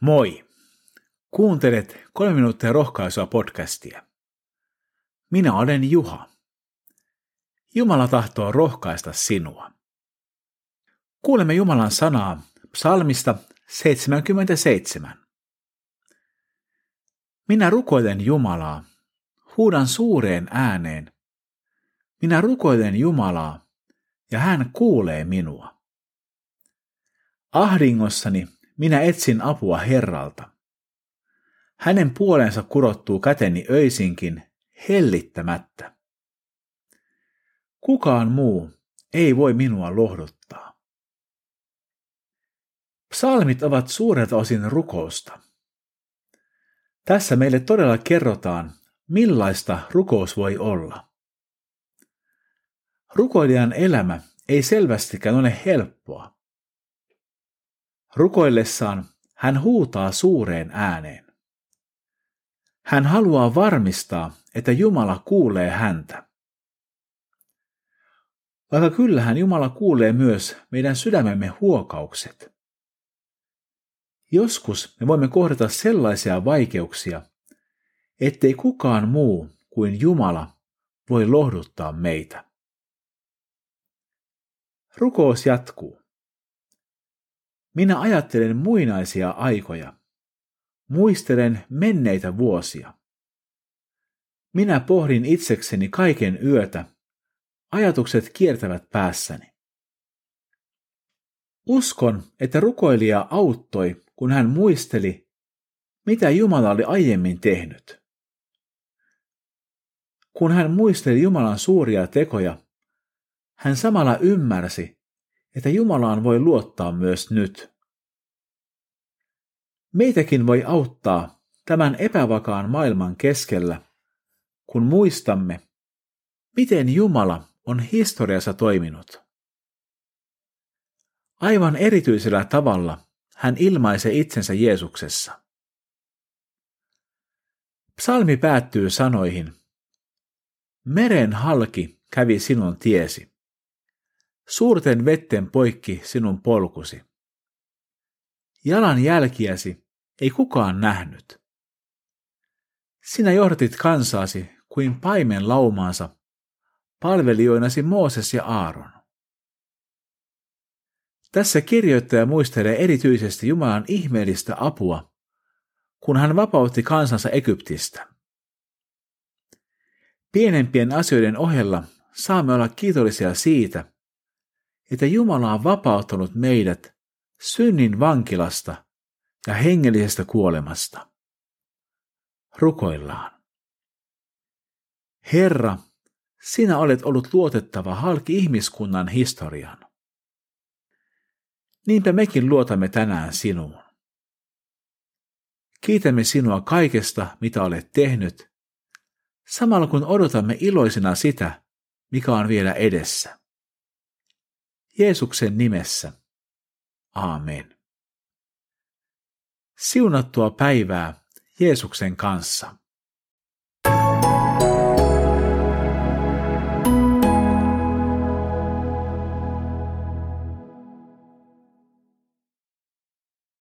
Moi! Kuuntelet kolme minuuttia rohkaisua podcastia. Minä olen Juha. Jumala tahtoo rohkaista sinua. Kuulemme Jumalan sanaa psalmista 77. Minä rukoilen Jumalaa, huudan suureen ääneen. Minä rukoilen Jumalaa, ja hän kuulee minua. Ahdingossani minä etsin apua Herralta. Hänen puolensa kurottuu käteni öisinkin hellittämättä. Kukaan muu ei voi minua lohduttaa. Psalmit ovat suurelta osin rukousta. Tässä meille todella kerrotaan, millaista rukous voi olla. Rukoilijan elämä ei selvästikään ole helppoa. Rukoillessaan hän huutaa suureen ääneen. Hän haluaa varmistaa, että Jumala kuulee häntä. Vaikka kyllähän Jumala kuulee myös meidän sydämemme huokaukset. Joskus me voimme kohdata sellaisia vaikeuksia, ettei kukaan muu kuin Jumala voi lohduttaa meitä. Rukous jatkuu. Minä ajattelen muinaisia aikoja. Muistelen menneitä vuosia. Minä pohdin itsekseni kaiken yötä. Ajatukset kiertävät päässäni. Uskon, että rukoilija auttoi, kun hän muisteli, mitä Jumala oli aiemmin tehnyt. Kun hän muisteli Jumalan suuria tekoja, hän samalla ymmärsi, että Jumalaan voi luottaa myös nyt. Meitäkin voi auttaa tämän epävakaan maailman keskellä, kun muistamme, miten Jumala on historiassa toiminut. Aivan erityisellä tavalla hän ilmaisee itsensä Jeesuksessa. Psalmi päättyy sanoihin, Meren halki kävi sinun tiesi. Suurten vetten poikki sinun polkusi. Jalan jälkiäsi ei kukaan nähnyt. Sinä johdatit kansaasi kuin paimen laumaansa, palvelijoinasi Mooses ja Aaron. Tässä kirjoittaja muistelee erityisesti Jumalan ihmeellistä apua, kun hän vapautti kansansa Egyptistä. Pienempien asioiden ohella saamme olla kiitollisia siitä, että Jumala on vapauttanut meidät synnin vankilasta ja hengellisestä kuolemasta. Rukoillaan. Herra, sinä olet ollut luotettava halki ihmiskunnan historian. Niinpä mekin luotamme tänään sinuun. Kiitämme sinua kaikesta, mitä olet tehnyt, samalla kun odotamme iloisena sitä, mikä on vielä edessä. Jeesuksen nimessä. Aamen. Siunattua päivää Jeesuksen kanssa.